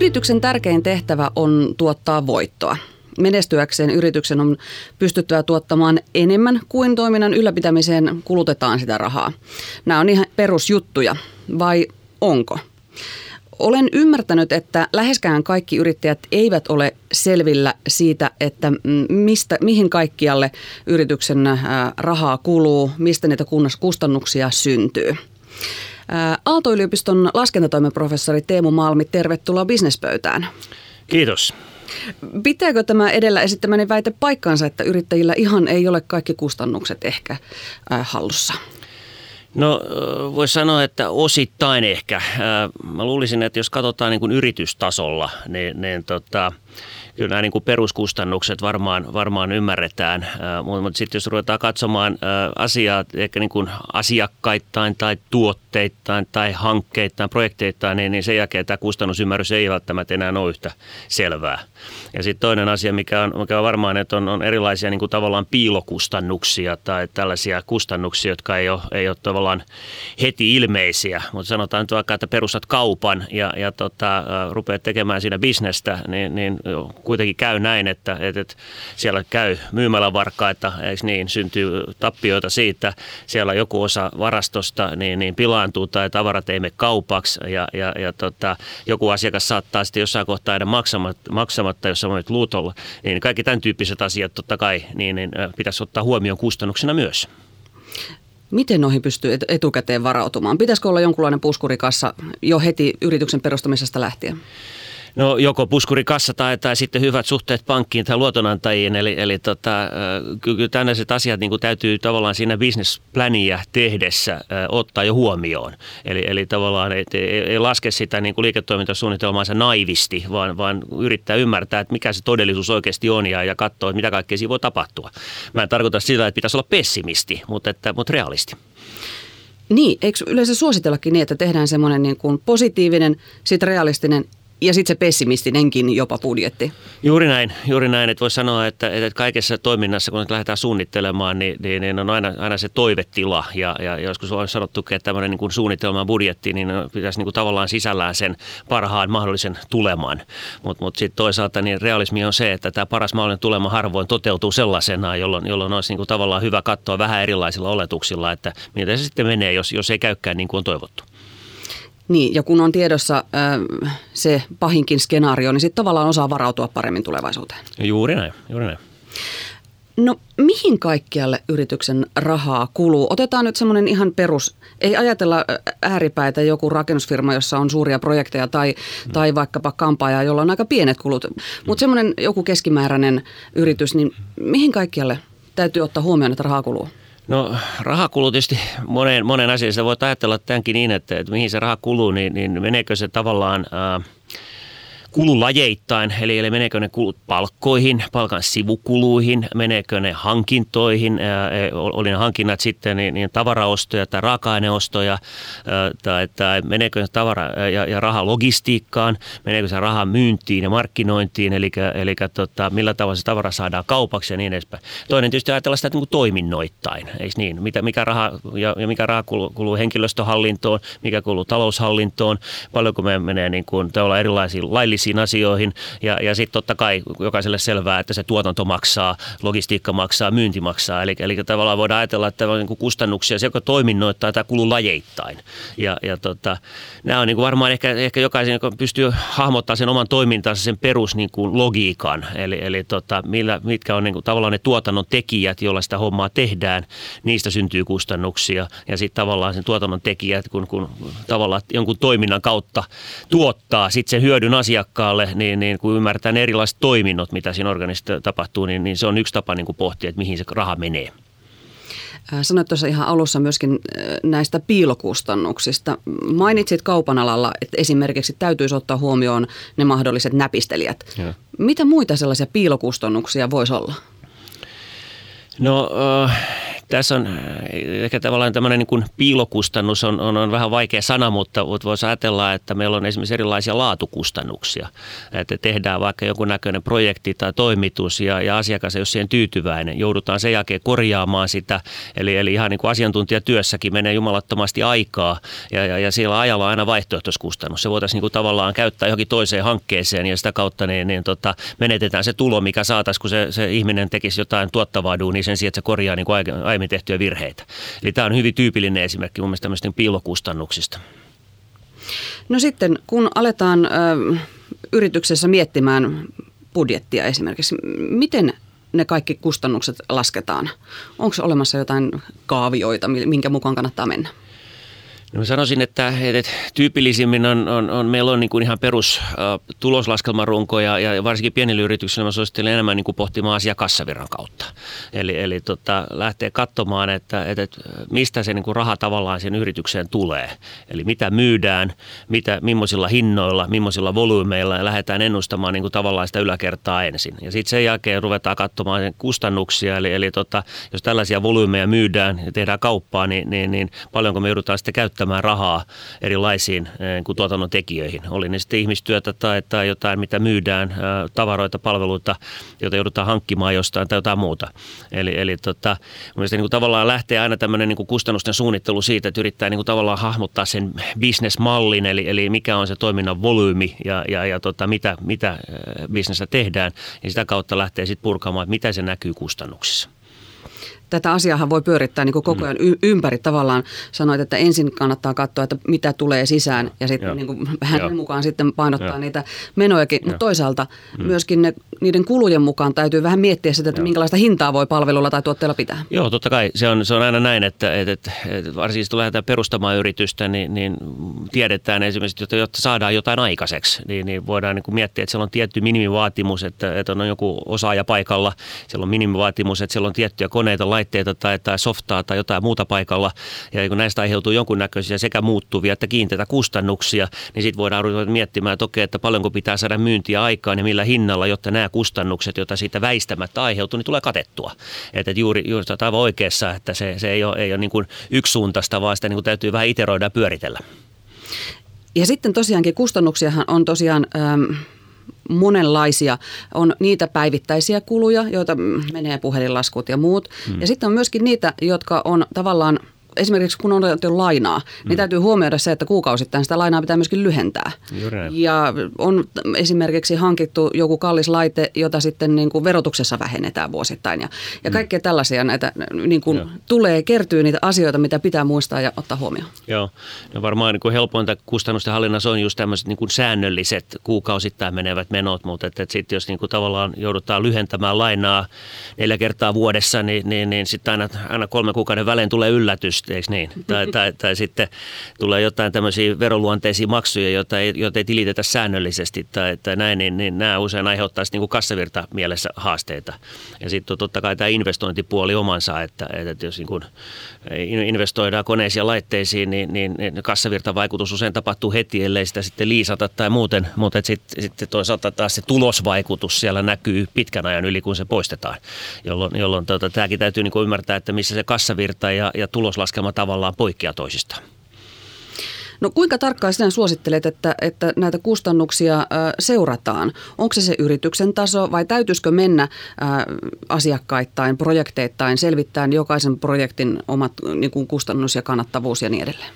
Yrityksen tärkein tehtävä on tuottaa voittoa. Menestyäkseen yrityksen on pystyttävä tuottamaan enemmän kuin toiminnan ylläpitämiseen kulutetaan sitä rahaa. Nämä on ihan perusjuttuja, vai onko? Olen ymmärtänyt, että läheskään kaikki yrittäjät eivät ole selvillä siitä, että mistä, mihin kaikkialle yrityksen rahaa kuluu, mistä niitä kustannuksia syntyy. Aalto-yliopiston laskentatoimen professori Teemu Malmi, tervetuloa bisnespöytään. Kiitos. Pitääkö tämä edellä esittämäni väite paikkaansa, että yrittäjillä ihan ei ole kaikki kustannukset ehkä hallussa? No voisi sanoa, että osittain ehkä. Mä luulisin, että jos katsotaan niin kuin yritystasolla, niin, niin tota, kyllä nämä niin kuin peruskustannukset varmaan, varmaan ymmärretään, mutta, sitten jos ruvetaan katsomaan asiaa ehkä niin kuin asiakkaittain tai tuotteittain tai hankkeittain, projekteittain, niin, niin sen jälkeen tämä kustannusymmärrys ei välttämättä enää ole yhtä selvää. Ja sitten toinen asia, mikä on, mikä on varmaan, että on, on erilaisia niin kuin tavallaan piilokustannuksia tai tällaisia kustannuksia, jotka ei ole, ei ole tavallaan heti ilmeisiä, mutta sanotaan nyt vaikka, että perustat kaupan ja, ja tota, rupeat tekemään siinä bisnestä, niin, niin kuitenkin käy näin, että, että siellä käy myymälävarkaita, eikö niin, syntyy tappioita siitä, siellä joku osa varastosta niin, niin pilaantuu tai tavarat ei mene kaupaksi ja, ja, ja tota, joku asiakas saattaa sitten jossain kohtaa aina maksamatta, maksamatta jos sä luutolla, niin kaikki tämän tyyppiset asiat totta kai niin, niin pitäisi ottaa huomioon kustannuksena myös. Miten noihin pystyy etukäteen varautumaan? Pitäisikö olla jonkunlainen puskurikassa jo heti yrityksen perustamisesta lähtien? No joko puskurikassa tai, tai sitten hyvät suhteet pankkiin tai luotonantajiin. Eli, eli tota, kyllä tällaiset asiat niin kuin täytyy tavallaan siinä businessplania tehdessä ottaa jo huomioon. Eli, eli tavallaan et, ei, ei laske sitä niin kuin liiketoimintasuunnitelmaansa naivisti, vaan, vaan yrittää ymmärtää, että mikä se todellisuus oikeasti on ja, ja katsoa, että mitä kaikkea siinä voi tapahtua. Mä en tarkoita sitä, että pitäisi olla pessimisti, mutta, että, mutta realisti. Niin, eikö yleensä suositellakin niin, että tehdään semmoinen niin kuin positiivinen, sitten realistinen ja sitten se pessimistinenkin jopa budjetti. Juuri näin, juuri näin. Että voisi sanoa, että, että kaikessa toiminnassa, kun lähdetään suunnittelemaan, niin, niin, niin on aina, aina se toivetila. Ja, ja joskus on sanottu, että tämmöinen niin kuin suunnitelma budjetti, niin pitäisi niin kuin tavallaan sisällään sen parhaan mahdollisen tuleman. Mutta mut sitten toisaalta niin realismi on se, että tämä paras mahdollinen tulema harvoin toteutuu sellaisena, jolloin, jolloin olisi niin kuin tavallaan hyvä katsoa vähän erilaisilla oletuksilla, että miten se sitten menee, jos, jos ei käykään niin kuin on toivottu. Niin, ja kun on tiedossa äh, se pahinkin skenaario, niin sitten tavallaan osaa varautua paremmin tulevaisuuteen. Juuri näin, juuri näin. No mihin kaikkialle yrityksen rahaa kuluu? Otetaan nyt semmoinen ihan perus, ei ajatella ääripäitä joku rakennusfirma, jossa on suuria projekteja tai, mm. tai vaikkapa kampaaja, jolla on aika pienet kulut. Mm. Mutta semmoinen joku keskimääräinen yritys, niin mihin kaikkialle täytyy ottaa huomioon, että rahaa kuluu? No raha kuluu tietysti monen, monen asian. Sitä voit ajatella tämänkin niin, että, että mihin se raha kuluu, niin, niin meneekö se tavallaan... Ää, kululajeittain, eli, eli meneekö ne kulut palkkoihin, palkan sivukuluihin, meneekö ne hankintoihin, ää, e, oli ne hankinnat sitten niin, niin tavaraostoja tai raaka-aineostoja, ää, tai, tai meneekö se tavara ja, ja raha logistiikkaan, meneekö se raha myyntiin ja markkinointiin, eli, eli tota, millä tavalla se tavara saadaan kaupaksi ja niin edespäin. Toinen tietysti ajatella sitä niin kuin toiminnoittain, eikö niin? Mitä, mikä raha ja, ja mikä raha kuluu, kuluu henkilöstöhallintoon, mikä kuluu taloushallintoon, paljonko me menee niin kuin, erilaisiin laillisiin laillisiin asioihin ja, ja sitten totta kai jokaiselle selvää, että se tuotanto maksaa, logistiikka maksaa, myynti maksaa. Eli, eli tavallaan voidaan ajatella, että on niin kustannuksia, se joko toiminnoittaa tai kuluu lajeittain. Ja, ja tota, nämä on niin varmaan ehkä, ehkä jokaisen, joka pystyy hahmottaa sen oman toimintansa, sen perus niin kuin logiikan. Eli, eli tota, millä, mitkä on niin kuin tavallaan ne tuotannon tekijät, joilla sitä hommaa tehdään, niistä syntyy kustannuksia. Ja sitten tavallaan sen tuotannon tekijät, kun, kun tavallaan jonkun toiminnan kautta tuottaa sitten sen hyödyn asiakkaalle, asiakkaalle, niin, niin kun ymmärtää ne erilaiset toiminnot, mitä siinä organisessa tapahtuu, niin, niin se on yksi tapa niin kuin pohtia, että mihin se raha menee. Sanoit tuossa ihan alussa myöskin näistä piilokustannuksista. Mainitsit kaupan alalla, että esimerkiksi täytyisi ottaa huomioon ne mahdolliset näpistelijät. Ja. Mitä muita sellaisia piilokustannuksia voisi olla? No äh, tässä on ehkä tavallaan tämmöinen niin kuin piilokustannus on, on, on vähän vaikea sana, mutta voisi ajatella, että meillä on esimerkiksi erilaisia laatukustannuksia. Että tehdään vaikka joku näköinen projekti tai toimitus ja, ja asiakas ei ole siihen tyytyväinen. Joudutaan sen jälkeen korjaamaan sitä. Eli, eli ihan niin kuin asiantuntijatyössäkin menee jumalattomasti aikaa ja, ja, ja siellä ajalla on aina vaihtoehtoiskustannus. Se voitaisiin niin kuin tavallaan käyttää johonkin toiseen hankkeeseen ja sitä kautta niin, niin tota, menetetään se tulo, mikä saataisiin, kun se, se ihminen tekisi jotain tuottavaa duunia sen sijaan, että se korjaa niin kuin aiemmin tehtyjä virheitä. Eli tämä on hyvin tyypillinen esimerkki mun mielestä tämmöistä niin piilokustannuksista. No sitten, kun aletaan ö, yrityksessä miettimään budjettia esimerkiksi, miten ne kaikki kustannukset lasketaan? Onko olemassa jotain kaavioita, minkä mukaan kannattaa mennä? No mä sanoisin, että, että tyypillisimmin on, on, on, meillä on niin kuin ihan perus äh, tuloslaskelmarunko ja, ja varsinkin pienille yrityksille mä suosittelen enemmän niin kuin pohtimaan asiaa kassavirran kautta. Eli, eli tota, lähtee katsomaan, että, että, että mistä se niin kuin raha tavallaan sen yritykseen tulee. Eli mitä myydään, mitä, millaisilla hinnoilla, millaisilla volyymeilla ja lähdetään ennustamaan niin kuin tavallaan sitä yläkertaa ensin. Ja sitten sen jälkeen ruvetaan katsomaan sen kustannuksia, eli, eli tota, jos tällaisia volyymeja myydään ja tehdään kauppaa, niin, niin, niin paljonko me joudutaan sitten käyttämään käyttämään rahaa erilaisiin eh, kuin tuotannon tekijöihin. Oli ne sitten ihmistyötä tai, tai jotain, mitä myydään, eh, tavaroita, palveluita, joita joudutaan hankkimaan jostain tai jotain muuta. Eli, eli tota, niin kuin tavallaan lähtee aina tämmöinen niin kustannusten suunnittelu siitä, että yrittää niin kuin tavallaan hahmottaa sen bisnesmallin, eli, eli mikä on se toiminnan volyymi ja, ja, ja tota, mitä, mitä eh, bisnestä tehdään. Ja sitä kautta lähtee sitten purkamaan, että mitä se näkyy kustannuksissa tätä asiaa voi pyörittää niin kuin koko ajan y- ympäri tavallaan. Sanoit, että ensin kannattaa katsoa, että mitä tulee sisään ja sitten niin kuin vähän mukaan sitten painottaa Joo. niitä menojakin. Mutta toisaalta mm. myöskin ne, niiden kulujen mukaan täytyy vähän miettiä sitä, että Joo. minkälaista hintaa voi palvelulla tai tuotteella pitää. Joo, totta kai. Se on, se on aina näin, että, että, että, että varsinkin kun lähdetään perustamaan yritystä, niin, niin tiedetään esimerkiksi, että jotta saadaan jotain aikaiseksi, niin, niin voidaan niin kuin miettiä, että siellä on tietty minimivaatimus, että, että on joku osaaja paikalla, siellä on minimivaatimus, että siellä on tiettyjä koneita, laitteita tai, tai softaa tai jotain muuta paikalla, ja kun näistä aiheutuu jonkunnäköisiä sekä muuttuvia että kiinteitä kustannuksia, niin sitten voidaan ruveta miettimään, että okei, että paljonko pitää saada myyntiä aikaan ja millä hinnalla, jotta nämä kustannukset, joita siitä väistämättä aiheutuu, niin tulee katettua. Että et juuri, juuri aivan oikeassa, että se, se ei ole, ei ole niin kuin yksisuuntaista, vaan sitä niin kuin täytyy vähän iteroida ja pyöritellä. Ja sitten tosiaankin kustannuksiahan on tosiaan... Ähm monenlaisia. On niitä päivittäisiä kuluja, joita menee puhelinlaskut ja muut. Mm. Ja sitten on myöskin niitä, jotka on tavallaan esimerkiksi kun on otettu lainaa, niin mm. niin täytyy huomioida se, että kuukausittain sitä lainaa pitää myöskin lyhentää. Ja on esimerkiksi hankittu joku kallis laite, jota sitten niin kuin verotuksessa vähennetään vuosittain. Ja, ja mm. kaikkea tällaisia näitä niin kuin tulee, kertyy niitä asioita, mitä pitää muistaa ja ottaa huomioon. Joo, no varmaan niin kuin helpointa kustannusten hallinnassa on just tämmöiset niin kuin säännölliset kuukausittain menevät menot, mutta että, että sitten jos niin kuin tavallaan joudutaan lyhentämään lainaa neljä kertaa vuodessa, niin, niin, niin sitten aina, aina kolme kuukauden välein tulee yllätys just, eikö niin? Tai, tai, tai sitten tulee jotain tämmöisiä veroluonteisia maksuja, joita ei, joita ei tilitetä säännöllisesti tai, tai näin, niin, niin nämä usein aiheuttaisi niin kuin kassavirta mielessä haasteita. Ja sitten totta kai tämä investointipuoli omansa, että, että jos niin kuin investoidaan koneisiin ja laitteisiin, niin, niin, niin kassavirtavaikutus usein tapahtuu heti, ellei sitä sitten liisata tai muuten, mutta sitten sit toisaalta taas se tulosvaikutus siellä näkyy pitkän ajan yli, kun se poistetaan, jolloin, jolloin tota, tämäkin täytyy niin kuin ymmärtää, että missä se kassavirta ja, ja tuloslaskelma tavallaan poikkeaa toisistaan. No kuinka tarkkaan sinä suosittelet, että, että näitä kustannuksia seurataan? Onko se se yrityksen taso vai täytyisikö mennä asiakkaittain, projekteittain, selvittää jokaisen projektin omat niin kuin kustannus ja kannattavuus ja niin edelleen?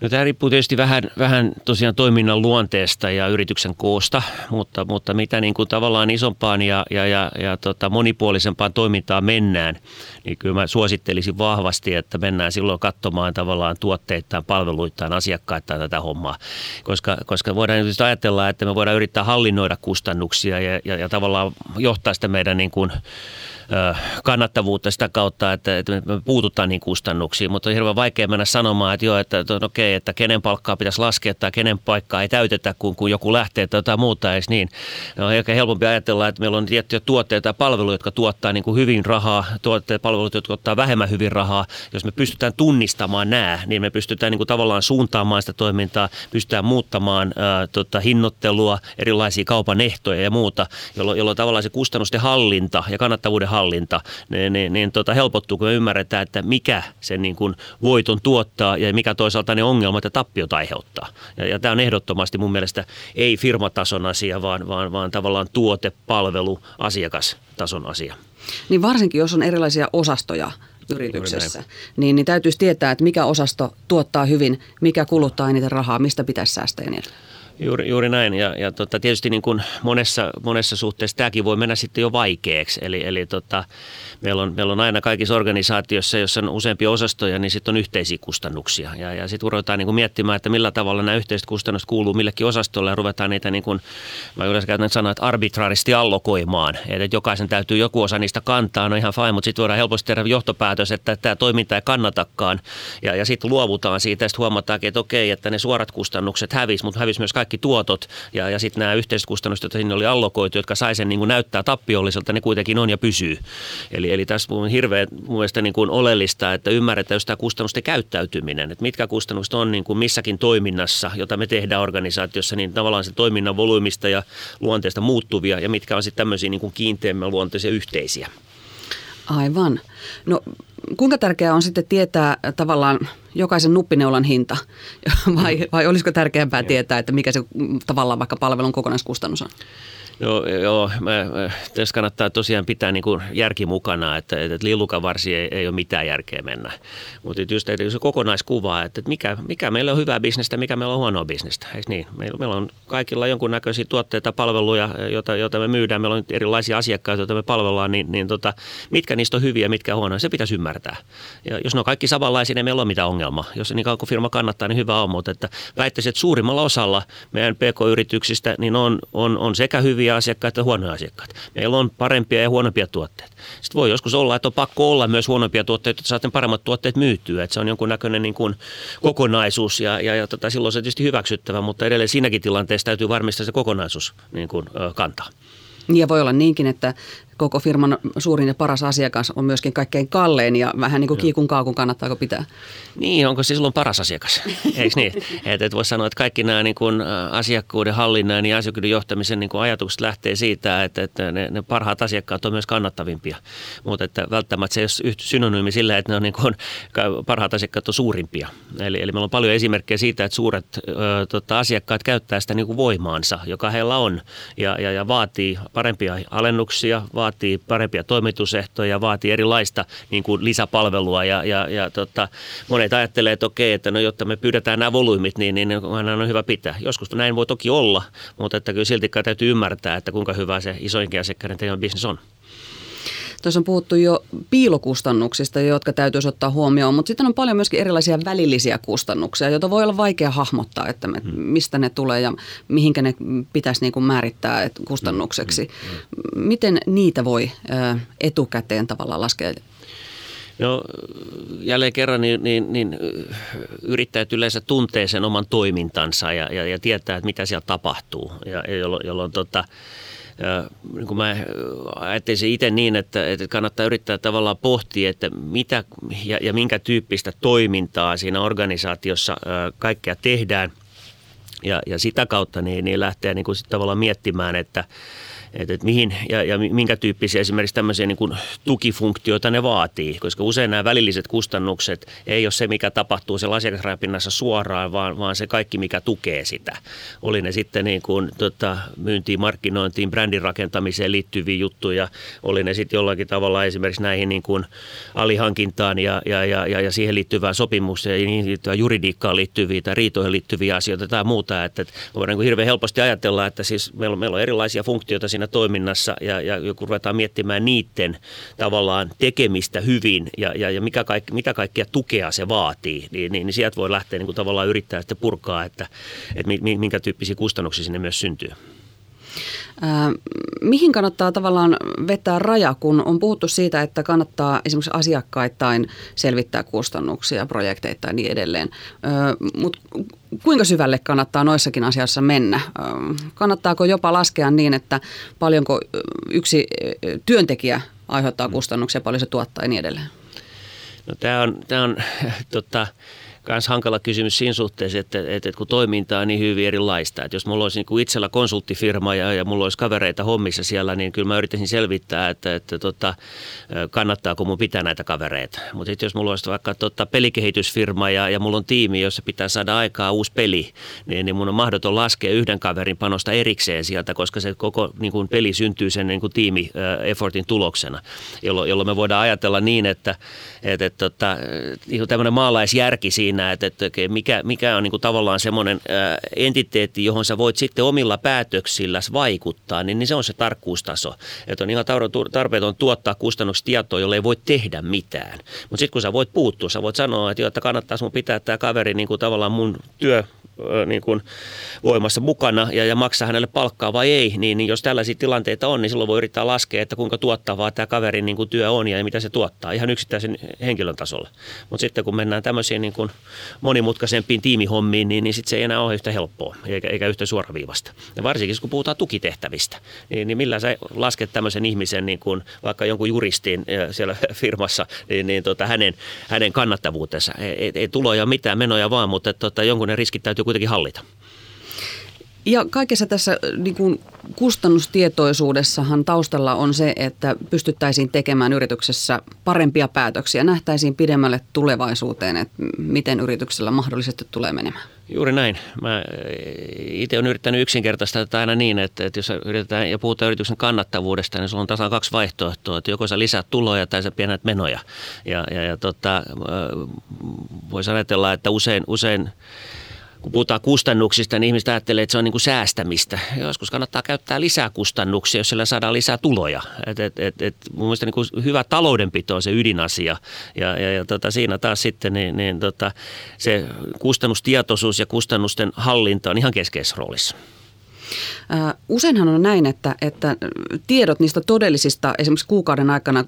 No tämä riippuu tietysti vähän, vähän tosiaan toiminnan luonteesta ja yrityksen koosta, mutta, mutta mitä niin kuin tavallaan isompaan ja, ja, ja, ja tota monipuolisempaan toimintaan mennään, niin kyllä mä suosittelisin vahvasti, että mennään silloin katsomaan tavallaan tuotteittain, palveluittain, asiakkaittain tätä hommaa. Koska, koska voidaan tietysti ajatella, että me voidaan yrittää hallinnoida kustannuksia ja, ja, ja tavallaan johtaa sitä meidän niin kuin, kannattavuutta sitä kautta, että, että me puututaan niin kustannuksiin, mutta on hirveän vaikea mennä sanomaan, että joo, että, että okei, että kenen palkkaa pitäisi laskea tai kenen paikkaa ei täytetä, kun, kun joku lähtee tai jotain muuta edes niin. No, on ehkä helpompi ajatella, että meillä on tiettyjä tuotteita ja palveluja, jotka tuottaa niin kuin hyvin rahaa, tuotteet ja palvelut, jotka tuottaa vähemmän hyvin rahaa. Jos me pystytään tunnistamaan nämä, niin me pystytään niin kuin tavallaan suuntaamaan sitä toimintaa, pystytään muuttamaan ää, tota, hinnoittelua, erilaisia kaupan ehtoja ja muuta, jolloin, jolloin tavallaan se kustannusten hallinta ja kannattavuuden hallinta niin, niin, niin tota, helpottuu, kun me ymmärretään, että mikä sen niin kuin voiton tuottaa ja mikä toisaalta ne ongelmat ja tappiot aiheuttaa. Ja, ja tämä on ehdottomasti mun mielestä ei firmatason asia, vaan, vaan, vaan tavallaan tuote, palvelu, asiakastason asia. Niin varsinkin, jos on erilaisia osastoja yrityksessä, niin, niin täytyisi tietää, että mikä osasto tuottaa hyvin, mikä kuluttaa eniten rahaa, mistä pitäisi säästää ja niin Juuri, juuri näin ja, ja tota, tietysti niin kuin monessa, monessa suhteessa tämäkin voi mennä sitten jo vaikeaksi. Eli, eli tota, meillä, on, meillä on aina kaikissa organisaatioissa, jossa on useampia osastoja, niin sitten on yhteisiä kustannuksia. Ja, ja sitten ruvetaan niin kuin miettimään, että millä tavalla nämä yhteiset kustannukset kuuluu millekin osastolle ja ruvetaan niitä, niin kuin, mä yleensä käytän sanoa, että arbitraaristi allokoimaan. Että jokaisen täytyy joku osa niistä kantaa, no ihan fine, mutta sitten voidaan helposti tehdä johtopäätös, että tämä toiminta ei kannatakaan. Ja, ja sitten luovutaan siitä ja sitten huomataan, että okei, että ne suorat kustannukset hävis, mutta hävis myös kaikki kaikki tuotot ja, ja sitten nämä yhteiskustannukset, joita sinne oli allokoitu, jotka sai sen niin kuin näyttää tappiolliselta, ne kuitenkin on ja pysyy. Eli, eli tässä on hirveän mun mielestä niin kuin oleellista, että ymmärretään just tämä kustannusten käyttäytyminen, että mitkä kustannukset on niin kuin missäkin toiminnassa, jota me tehdään organisaatiossa, niin tavallaan se toiminnan volyymista ja luonteesta muuttuvia ja mitkä on sitten tämmöisiä niin kuin kiinteämmän luonteisia yhteisiä. Aivan. No kuinka tärkeää on sitten tietää tavallaan jokaisen nuppineulan hinta vai, vai olisiko tärkeämpää tietää, että mikä se tavallaan vaikka palvelun kokonaiskustannus on? Joo, joo mä, tässä kannattaa tosiaan pitää niin kuin järki mukana, että, että lillukavarsi ei, ei ole mitään järkeä mennä. Mutta just että se kokonaiskuva, että mikä, mikä meillä on hyvää bisnestä, mikä meillä on huonoa bisnestä. Niin? Meillä, meillä on kaikilla jonkunnäköisiä tuotteita, palveluja, joita, joita me myydään. Meillä on erilaisia asiakkaita, joita me palvellaan, niin, niin tota, mitkä niistä on hyviä, mitkä on huonoja, se pitäisi ymmärtää. Ja jos ne on kaikki samanlaisia, niin meillä on mitään ongelmaa. Jos niin kauan kuin firma kannattaa, niin hyvä on, mutta että väittäisin, että suurimmalla osalla meidän pk-yrityksistä niin on, on, on sekä hyviä hyviä asiakkaita ja huonoja asiakkaita. Meillä on parempia ja huonompia tuotteita. Sitten voi joskus olla, että on pakko olla myös huonompia tuotteita, että saatte paremmat tuotteet myytyä. Että se on jonkunnäköinen niin kuin kokonaisuus ja, ja, ja tota, silloin se on tietysti hyväksyttävä, mutta edelleen siinäkin tilanteessa täytyy varmistaa se kokonaisuus niin kuin, kantaa. Ja voi olla niinkin, että koko firman suurin ja paras asiakas on myöskin kaikkein kallein ja vähän niin kuin kiikun kaakun kannattaako pitää? Niin, onko se silloin paras asiakas? Eikö niin? Että et voisi sanoa, että kaikki nämä niin kuin asiakkuuden hallinnan ja asiakkuuden johtamisen niin kuin ajatukset lähtee siitä, että, että ne, ne parhaat asiakkaat on myös kannattavimpia. Mutta että välttämättä se ei ole synonyymi sillä, että ne on niin kuin, parhaat asiakkaat on suurimpia. Eli, eli meillä on paljon esimerkkejä siitä, että suuret ö, tota, asiakkaat käyttää sitä niin kuin voimaansa, joka heillä on ja, ja, ja vaatii parempia alennuksia, vaatii vaatii parempia toimitusehtoja, vaatii erilaista niin kuin lisäpalvelua ja, ja, ja tota, monet ajattelee, että okei, että no jotta me pyydetään nämä volyymit, niin, niin on hyvä pitää. Joskus näin voi toki olla, mutta että kyllä silti täytyy ymmärtää, että kuinka hyvä se isoinkin asiakkaiden tekemä bisnes on. Tuossa on puhuttu jo piilokustannuksista, jotka täytyisi ottaa huomioon, mutta sitten on paljon myöskin erilaisia välillisiä kustannuksia, joita voi olla vaikea hahmottaa, että me, hmm. mistä ne tulee ja mihinkä ne pitäisi niin kuin määrittää kustannukseksi. Hmm. Hmm. Miten niitä voi etukäteen tavallaan laskea No jälleen kerran niin, niin, niin yrittäjät yleensä tuntee sen oman toimintansa ja, ja, ja tietää, että mitä siellä tapahtuu, ja, jolloin, jolloin tota, niin kuin mä ajattelisin itse niin, että, että kannattaa yrittää tavallaan pohtia, että mitä ja, ja minkä tyyppistä toimintaa siinä organisaatiossa kaikkea tehdään. Ja, ja sitä kautta niin, niin lähteä niin kuin sit tavallaan miettimään, että, että, että mihin ja, ja minkä tyyppisiä esimerkiksi tämmöisiä niin kuin tukifunktioita ne vaatii, koska usein nämä välilliset kustannukset ei ole se, mikä tapahtuu siellä asiakasrajapinnassa suoraan, vaan, vaan se kaikki, mikä tukee sitä. Oli ne sitten niin kuin, tota, myyntiin, markkinointiin, brändin rakentamiseen liittyviä juttuja, oli ne sitten jollakin tavalla esimerkiksi näihin niin kuin alihankintaan ja, ja, ja, ja, ja siihen liittyvään sopimukseen ja niin liittyvään juridiikkaan liittyviä tai riitoihin liittyviä asioita tai muuta. Että, että voidaan niin hirveän helposti ajatella, että siis meillä on, meillä on erilaisia funktioita siinä toiminnassa ja, ja kun ruvetaan miettimään niiden tavallaan tekemistä hyvin ja, ja, ja mikä kaikki, mitä kaikkea tukea se vaatii, niin, niin, niin sieltä voi lähteä niin kuin tavallaan yrittää sitten purkaa, että, että minkä tyyppisiä kustannuksia sinne myös syntyy. Mihin kannattaa tavallaan vetää raja, kun on puhuttu siitä, että kannattaa esimerkiksi asiakkaittain selvittää kustannuksia, projekteita ja niin edelleen. Mutta kuinka syvälle kannattaa noissakin asiassa mennä? Kannattaako jopa laskea niin, että paljonko yksi työntekijä aiheuttaa kustannuksia, paljon se tuottaa ja niin edelleen? No, tämä on, tämä on tota, myös hankala kysymys siinä suhteessa, että, että, että kun toiminta on niin hyvin erilaista, että jos mulla olisi niin kuin itsellä konsulttifirma ja, ja mulla olisi kavereita hommissa siellä, niin kyllä mä yrittäisin selvittää, että, että tota, kannattaako mun pitää näitä kavereita. Mutta sitten jos mulla olisi vaikka tota, pelikehitysfirma ja, ja mulla on tiimi, jossa pitää saada aikaa uusi peli, niin, niin mun on mahdoton laskea yhden kaverin panosta erikseen sieltä, koska se koko niin kuin peli syntyy sen niin kuin tiimi-effortin tuloksena, jolloin, jolloin me voidaan ajatella niin, että, että, että, että niin tämmöinen maalaisjärki siinä siinä, että, että mikä, mikä on niin kuin tavallaan semmoinen entiteetti, johon sä voit sitten omilla päätöksillä vaikuttaa, niin, niin se on se tarkkuustaso. Että on ihan tarpeeton tuottaa kustannustietoa, jolle ei voi tehdä mitään. Mutta sitten kun sä voit puuttua, sä voit sanoa, että, jo, että kannattaisi mun pitää tämä kaveri niin kuin tavallaan mun työ niin kuin voimassa mukana ja, ja maksaa hänelle palkkaa vai ei, niin, niin jos tällaisia tilanteita on, niin silloin voi yrittää laskea, että kuinka tuottavaa tämä kaverin niin kuin työ on ja mitä se tuottaa ihan yksittäisen henkilön tasolla. Mutta sitten kun mennään tämmöisiin niin kuin monimutkaisempiin tiimihommiin, niin, niin sitten se ei enää ole yhtä helppoa eikä, eikä yhtä suoraviivasta. Ja varsinkin kun puhutaan tukitehtävistä, niin, niin millä sä lasket tämmöisen ihmisen, niin kuin vaikka jonkun juristin siellä firmassa, niin, niin tota, hänen, hänen kannattavuutensa. Ei, ei, ei tuloja mitään, menoja vaan, mutta tota, jonkun ne riskit täytyy kuitenkin hallita. Ja kaikessa tässä niin kuin kustannustietoisuudessahan taustalla on se, että pystyttäisiin tekemään yrityksessä parempia päätöksiä. Nähtäisiin pidemmälle tulevaisuuteen, että miten yrityksellä mahdollisesti tulee menemään. Juuri näin. Mä itse olen yrittänyt yksinkertaistaa tätä aina niin, että, että jos yritetään ja puhutaan yrityksen kannattavuudesta, niin sulla on tasan kaksi vaihtoehtoa. Että joko sä lisät tuloja tai sä pienät menoja. Ja, ja, ja tota, voisi ajatella, että usein, usein kun puhutaan kustannuksista, niin ihmiset ajattelee, että se on niin kuin säästämistä. Joskus kannattaa käyttää lisää kustannuksia, jos sillä saadaan lisää tuloja. Et, et, et, et, mun mielestä niin kuin hyvä taloudenpito on se ydinasia. Ja, ja, ja tota, siinä taas sitten niin, niin, tota, se kustannustietoisuus ja kustannusten hallinta on ihan keskeisessä roolissa. Useinhan on näin, että, että tiedot niistä todellisista, esimerkiksi kuukauden aikana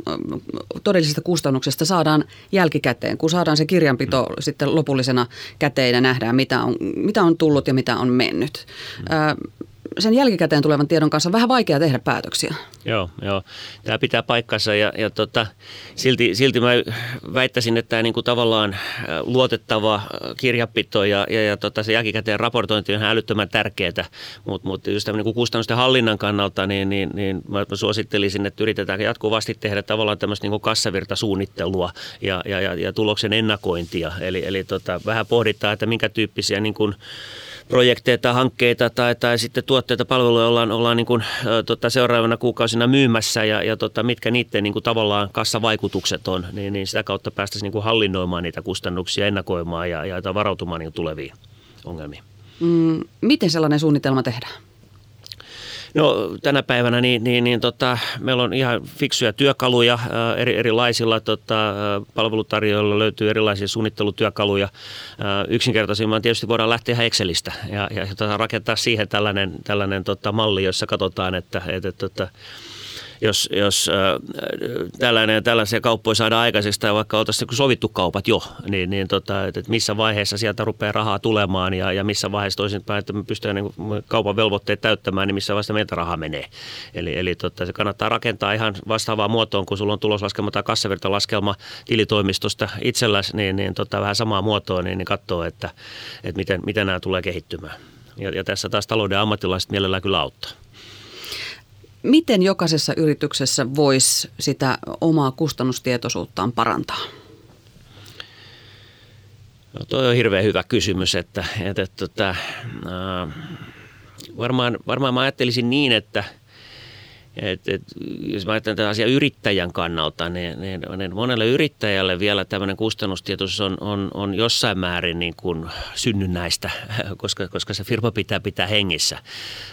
todellisista kustannuksista saadaan jälkikäteen, kun saadaan se kirjanpito mm. sitten lopullisena käteen ja nähdään, mitä on, mitä on tullut ja mitä on mennyt. Mm sen jälkikäteen tulevan tiedon kanssa vähän vaikea tehdä päätöksiä. Joo, joo. Tämä pitää paikkansa ja, ja tota, silti, silti mä väittäisin, että tämä niinku tavallaan luotettava kirjapito ja, ja, ja tota, se jälkikäteen raportointi on älyttömän tärkeää, mutta mut just niinku kustannusten hallinnan kannalta, niin, niin, niin mä suosittelisin, että yritetään jatkuvasti tehdä tavallaan tämmöistä niinku kassavirtasuunnittelua ja, ja, ja, ja tuloksen ennakointia. Eli, eli tota, vähän pohditaan, että minkä tyyppisiä niin kuin, projekteja tai hankkeita tai, tai sitten tuotteita, palveluja ollaan, ollaan niin kuin, tota, seuraavana kuukausina myymässä ja, ja tota, mitkä niiden niin kuin, tavallaan kassavaikutukset on, niin, niin sitä kautta päästäisiin niin kuin hallinnoimaan niitä kustannuksia, ennakoimaan ja, ja varautumaan niin tuleviin ongelmiin. Mm, miten sellainen suunnitelma tehdään? No tänä päivänä niin, niin, niin tota, meillä on ihan fiksuja työkaluja ää, eri, erilaisilla tota, palvelutarjoilla löytyy erilaisia suunnittelutyökaluja. Ää, yksinkertaisimman tietysti voidaan lähteä ihan Excelistä ja, ja tota, rakentaa siihen tällainen, tällainen tota, malli, jossa katsotaan, että, että, että, että jos, jos äh, tällainen ja tällaisia kauppoja saadaan aikaiseksi tai vaikka oltaisiin sovittu kaupat jo, niin, niin tota, että missä vaiheessa sieltä rupeaa rahaa tulemaan ja, ja missä vaiheessa toisinpäin, että me pystytään niin kaupan velvoitteet täyttämään, niin missä vaiheessa meiltä rahaa menee. Eli, eli tota, se kannattaa rakentaa ihan vastaavaa muotoon, kun sulla on tuloslaskelma tai kassavirtalaskelma tilitoimistosta itselläsi, niin, niin tota, vähän samaa muotoa, niin, niin katsoo, että, että miten, miten nämä tulee kehittymään. Ja, ja tässä taas talouden ammattilaiset mielellään kyllä auttaa. Miten jokaisessa yrityksessä voisi sitä omaa kustannustietoisuuttaan parantaa? No toi on hirveän hyvä kysymys, että, että, että, että äh, varmaan, varmaan mä ajattelisin niin, että, et, et, jos mä ajattelen tätä asiaa yrittäjän kannalta, niin, niin, niin monelle yrittäjälle vielä tämmöinen kustannustietoisuus on, on, on jossain määrin niin kuin synnynnäistä, koska, koska se firma pitää pitää hengissä.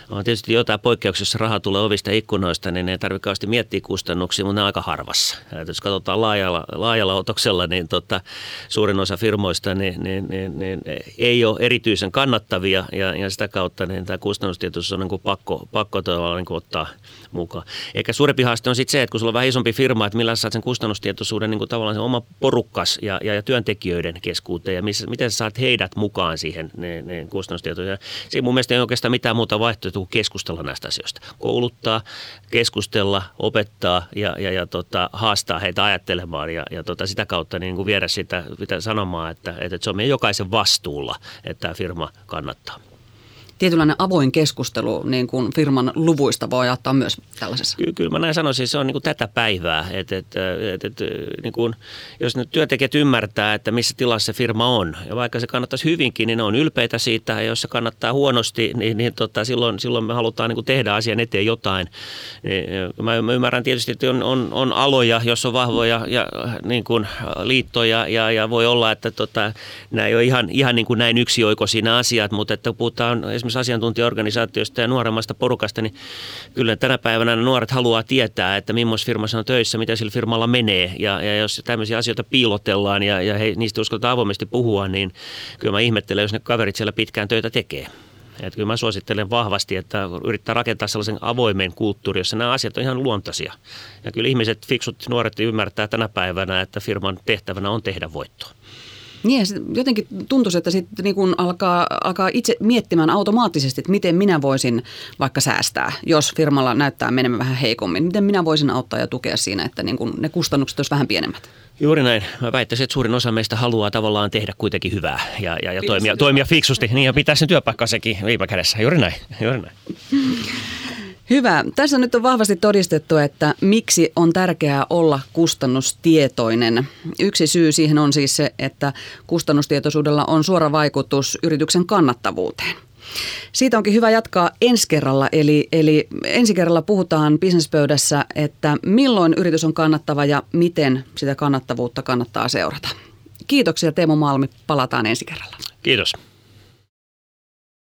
On tietysti jotain poikkeuksia, jos raha tulee ovista ikkunoista, niin ei tarvitse kauheasti miettiä kustannuksia, mutta ne on aika harvassa. Et jos katsotaan laajalla, laajalla otoksella, niin tota, suurin osa firmoista niin, niin, niin, niin, ei ole erityisen kannattavia ja, ja sitä kautta niin tämä kustannustietoisuus on niin kuin pakko, pakko niin kuin ottaa mukaan. Eikä suurempi haaste on sitten se, että kun sulla on vähän isompi firma, että millä saat sen kustannustietoisuuden niin kuin tavallaan sen oma porukkas ja, ja, ja työntekijöiden keskuuteen ja missä, miten sä saat heidät mukaan siihen ne, ne kustannustietoja. Siinä mun mielestä ei oikeastaan mitään muuta vaihtoehtoa kuin keskustella näistä asioista. Kouluttaa, keskustella, opettaa ja, ja, ja tota, haastaa heitä ajattelemaan ja, ja tota, sitä kautta niin kuin viedä sitä, sitä sanomaan, että, että se on meidän jokaisen vastuulla, että tämä firma kannattaa tietynlainen avoin keskustelu niin kuin firman luvuista voi ottaa myös tällaisessa? Kyllä, kyllä mä näin sanoisin, se on niin kuin tätä päivää. Et, et, et, et, niin kuin, jos nyt työntekijät ymmärtää, että missä tilassa firma on, ja vaikka se kannattaisi hyvinkin, niin ne on ylpeitä siitä, ja jos se kannattaa huonosti, niin, niin tota, silloin, silloin me halutaan niin kuin tehdä asian eteen jotain. Niin, mä ymmärrän tietysti, että on, on, on aloja, jos on vahvoja ja, niin kuin liittoja, ja, ja voi olla, että tota, nämä ei ole ihan, ihan niin kuin näin yksioikoisia asiat, mutta että puhutaan esimerkiksi esimerkiksi asiantuntijaorganisaatiosta ja nuoremmasta porukasta, niin kyllä tänä päivänä nuoret haluaa tietää, että millaisessa firmassa on töissä, mitä sillä firmalla menee. Ja, ja jos tämmöisiä asioita piilotellaan ja, ja he, niistä uskotaan avoimesti puhua, niin kyllä mä ihmettelen, jos ne kaverit siellä pitkään töitä tekee. Että kyllä mä suosittelen vahvasti, että yrittää rakentaa sellaisen avoimen kulttuuri, jossa nämä asiat on ihan luontaisia. Ja kyllä ihmiset, fiksut nuoret ymmärtää tänä päivänä, että firman tehtävänä on tehdä voittoa. Niin, jotenkin tuntuu, että sitten niin kun alkaa, alkaa itse miettimään automaattisesti, että miten minä voisin vaikka säästää, jos firmalla näyttää menemään vähän heikommin. Miten minä voisin auttaa ja tukea siinä, että niin kun ne kustannukset olisivat vähän pienemmät. Juuri näin. Mä väittäisin, että suurin osa meistä haluaa tavallaan tehdä kuitenkin hyvää ja, ja, ja toimia, toimia fiksusti. Niin ja pitää sen työpaikka sekin viime kädessä. Juuri näin. Juuri näin. Hyvä. Tässä nyt on vahvasti todistettu, että miksi on tärkeää olla kustannustietoinen. Yksi syy siihen on siis se, että kustannustietoisuudella on suora vaikutus yrityksen kannattavuuteen. Siitä onkin hyvä jatkaa ensi kerralla, eli, eli ensi kerralla puhutaan bisnespöydässä, että milloin yritys on kannattava ja miten sitä kannattavuutta kannattaa seurata. Kiitoksia Teemu Malmi, palataan ensi kerralla. Kiitos.